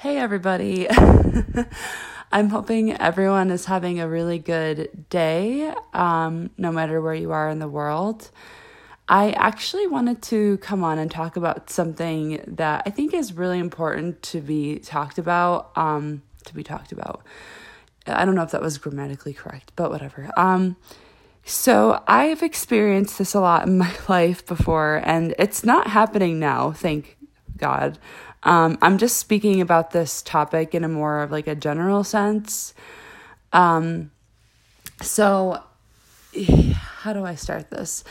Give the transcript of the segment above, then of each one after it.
Hey, everybody. I'm hoping everyone is having a really good day, um, no matter where you are in the world. I actually wanted to come on and talk about something that I think is really important to be talked about. Um, to be talked about. I don't know if that was grammatically correct, but whatever. Um, so I've experienced this a lot in my life before, and it's not happening now, thank God. Um, I'm just speaking about this topic in a more of like a general sense. Um, so, how do I start this?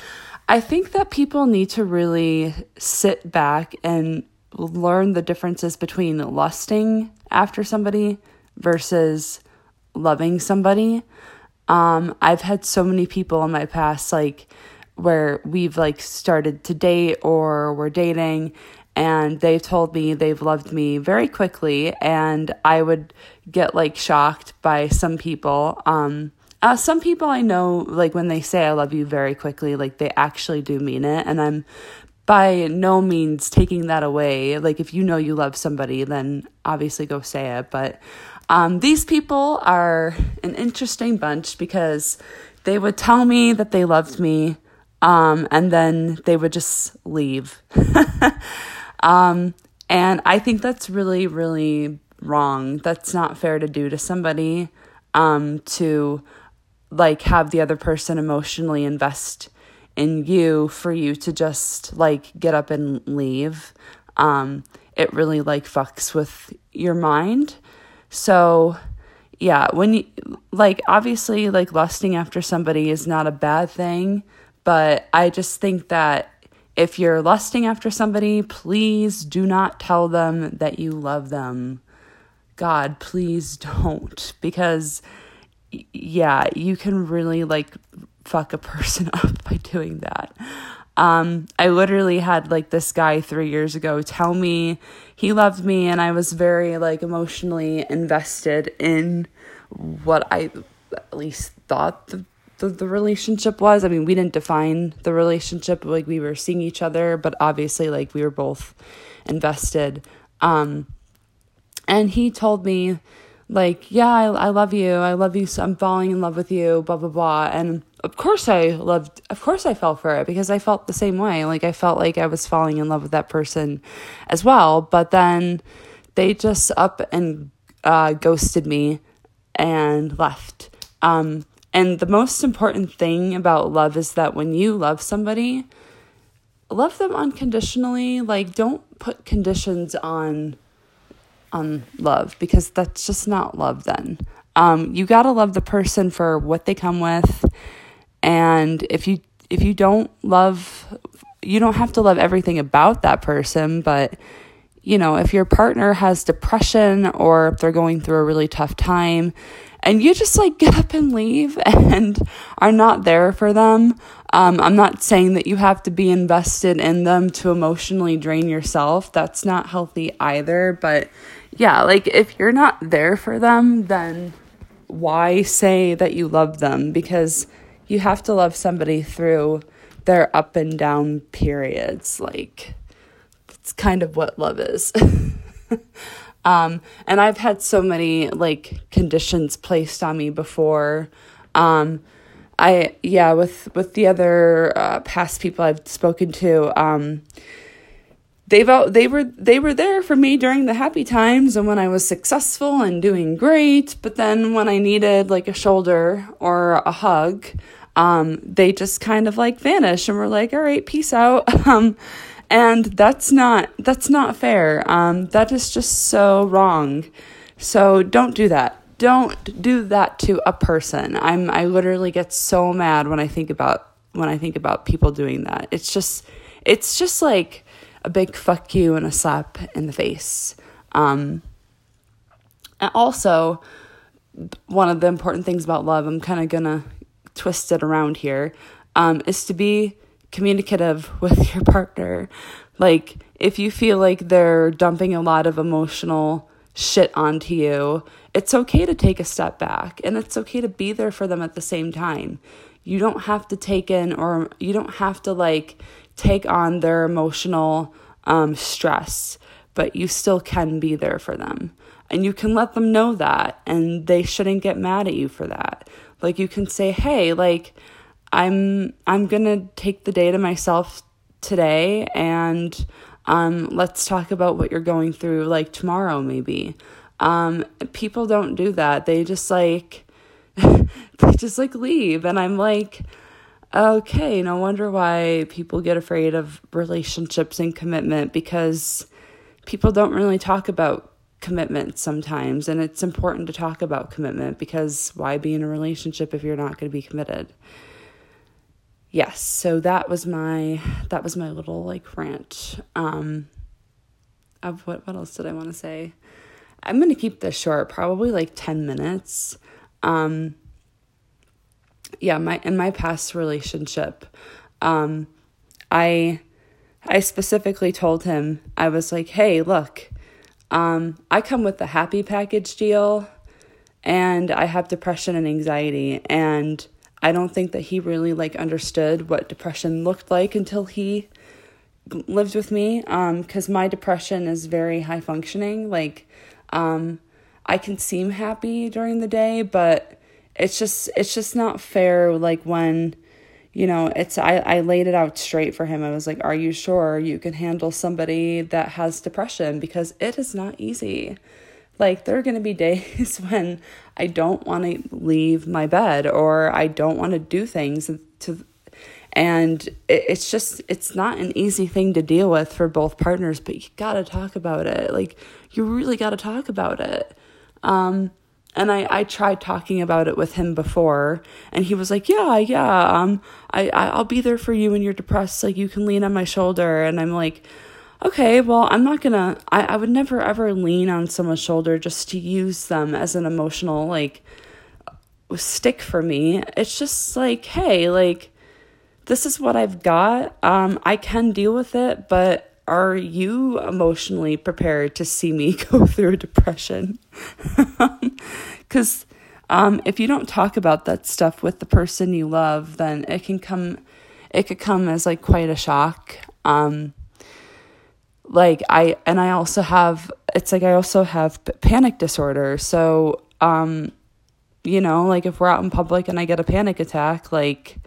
I think that people need to really sit back and learn the differences between lusting after somebody versus loving somebody. Um, I've had so many people in my past, like, where we've like started to date or we're dating and they've told me they've loved me very quickly and i would get like shocked by some people. Um uh, some people i know like when they say i love you very quickly like they actually do mean it and i'm by no means taking that away. Like if you know you love somebody then obviously go say it but um, these people are an interesting bunch because they would tell me that they loved me um, and then they would just leave Um, and I think that's really, really wrong. That's not fair to do to somebody um, to like have the other person emotionally invest in you for you to just like get up and leave. Um, it really like fucks with your mind. So, yeah, when you like obviously like lusting after somebody is not a bad thing, but I just think that if you're lusting after somebody, please do not tell them that you love them. God, please don't. Because, yeah, you can really like fuck a person up by doing that. Um, I literally had like this guy three years ago tell me he loved me, and I was very like emotionally invested in what I at least thought the the, the relationship was. I mean, we didn't define the relationship like we were seeing each other, but obviously like we were both invested. Um and he told me like, yeah, I, I love you. I love you. So I'm falling in love with you, blah, blah, blah. And of course I loved, of course I fell for it because I felt the same way. Like I felt like I was falling in love with that person as well. But then they just up and uh, ghosted me and left. Um, and the most important thing about love is that when you love somebody, love them unconditionally. Like don't put conditions on on love because that's just not love then. Um, you got to love the person for what they come with. And if you if you don't love you don't have to love everything about that person, but you know, if your partner has depression or if they're going through a really tough time, and you just like get up and leave and are not there for them. Um, I'm not saying that you have to be invested in them to emotionally drain yourself. That's not healthy either. But yeah, like if you're not there for them, then why say that you love them? Because you have to love somebody through their up and down periods. Like, it's kind of what love is. Um, and I've had so many like conditions placed on me before. Um, I yeah, with with the other uh, past people I've spoken to, um, they've all they were they were there for me during the happy times and when I was successful and doing great. But then when I needed like a shoulder or a hug, um, they just kind of like vanished and were like, "All right, peace out." um, and that's not that's not fair. Um, that is just so wrong. So don't do that. Don't do that to a person. I'm i literally get so mad when i think about when i think about people doing that. It's just it's just like a big fuck you and a slap in the face. Um, and also one of the important things about love i'm kind of gonna twist it around here um, is to be communicative with your partner. Like, if you feel like they're dumping a lot of emotional shit onto you, it's okay to take a step back and it's okay to be there for them at the same time. You don't have to take in or you don't have to like take on their emotional um, stress. but you still can be there for them. And you can let them know that, and they shouldn't get mad at you for that. Like you can say, "Hey, like I'm I'm to take the day to myself today and um let's talk about what you're going through like tomorrow maybe." Um people don't do that. They just like they just like leave and I'm like okay, no wonder why people get afraid of relationships and commitment because people don't really talk about commitment sometimes and it's important to talk about commitment because why be in a relationship if you're not going to be committed yes so that was my that was my little like rant um of what what else did i want to say? I'm going to keep this short probably like 10 minutes. Um yeah my in my past relationship um i i specifically told him i was like hey look um, I come with the happy package deal and I have depression and anxiety and I don't think that he really like understood what depression looked like until he lived with me um cuz my depression is very high functioning like um I can seem happy during the day but it's just it's just not fair like when you know, it's I, I laid it out straight for him. I was like, Are you sure you can handle somebody that has depression? Because it is not easy. Like, there are going to be days when I don't want to leave my bed or I don't want to do things to and it's just it's not an easy thing to deal with for both partners but you got to talk about it. Like you really got to talk about it. Um and I, I tried talking about it with him before and he was like yeah yeah um I, I i'll be there for you when you're depressed. Like you can lean on my shoulder. And i'm like okay well i'm not gonna i, I would never ever lean on someone's shoulder just to use them as an emotional like stick for me it's just like hey like this is what i've got um i can deal with it but are you emotionally prepared to see me go through depression? Because um, if you don't talk about that stuff with the person you love, then it can come, it could come as like quite a shock. Um, like I and I also have it's like I also have panic disorder. So um, you know, like if we're out in public and I get a panic attack, like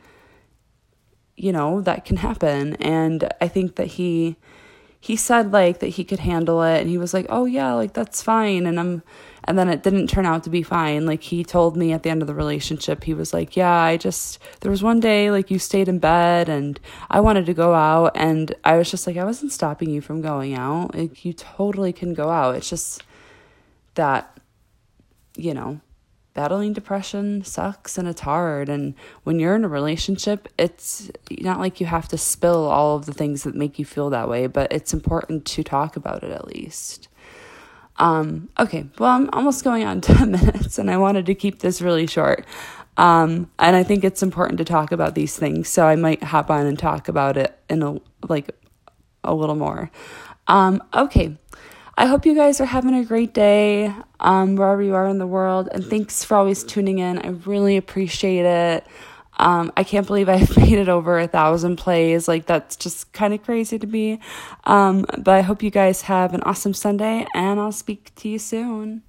you know that can happen, and I think that he he said like that he could handle it. And he was like oh yeah like that's fine. And i'm and then it didn't turn out to be fine. Like he told me at the end of the relationship he was like yeah i just there was one day like you stayed in bed and i wanted to go out. And i was just like i wasn't stopping you from going out. Like you totally can go out. It's just that you know battling depression sucks and it's hard. And when you're in a relationship, it's not like you have to spill all of the things that make you feel that way, but it's important to talk about it at least. Um, okay, well, I'm almost going on 10 minutes and I wanted to keep this really short. Um, and I think it's important to talk about these things, so I might hop on and talk about it in a like a little more. Um, okay, I hope you guys are having a great day um, wherever you are in the world. And thanks for always tuning in. I really appreciate it. Um, I can't believe I've made it over a thousand plays. Like, that's just kind of crazy to me. Um, but I hope you guys have an awesome Sunday, and I'll speak to you soon.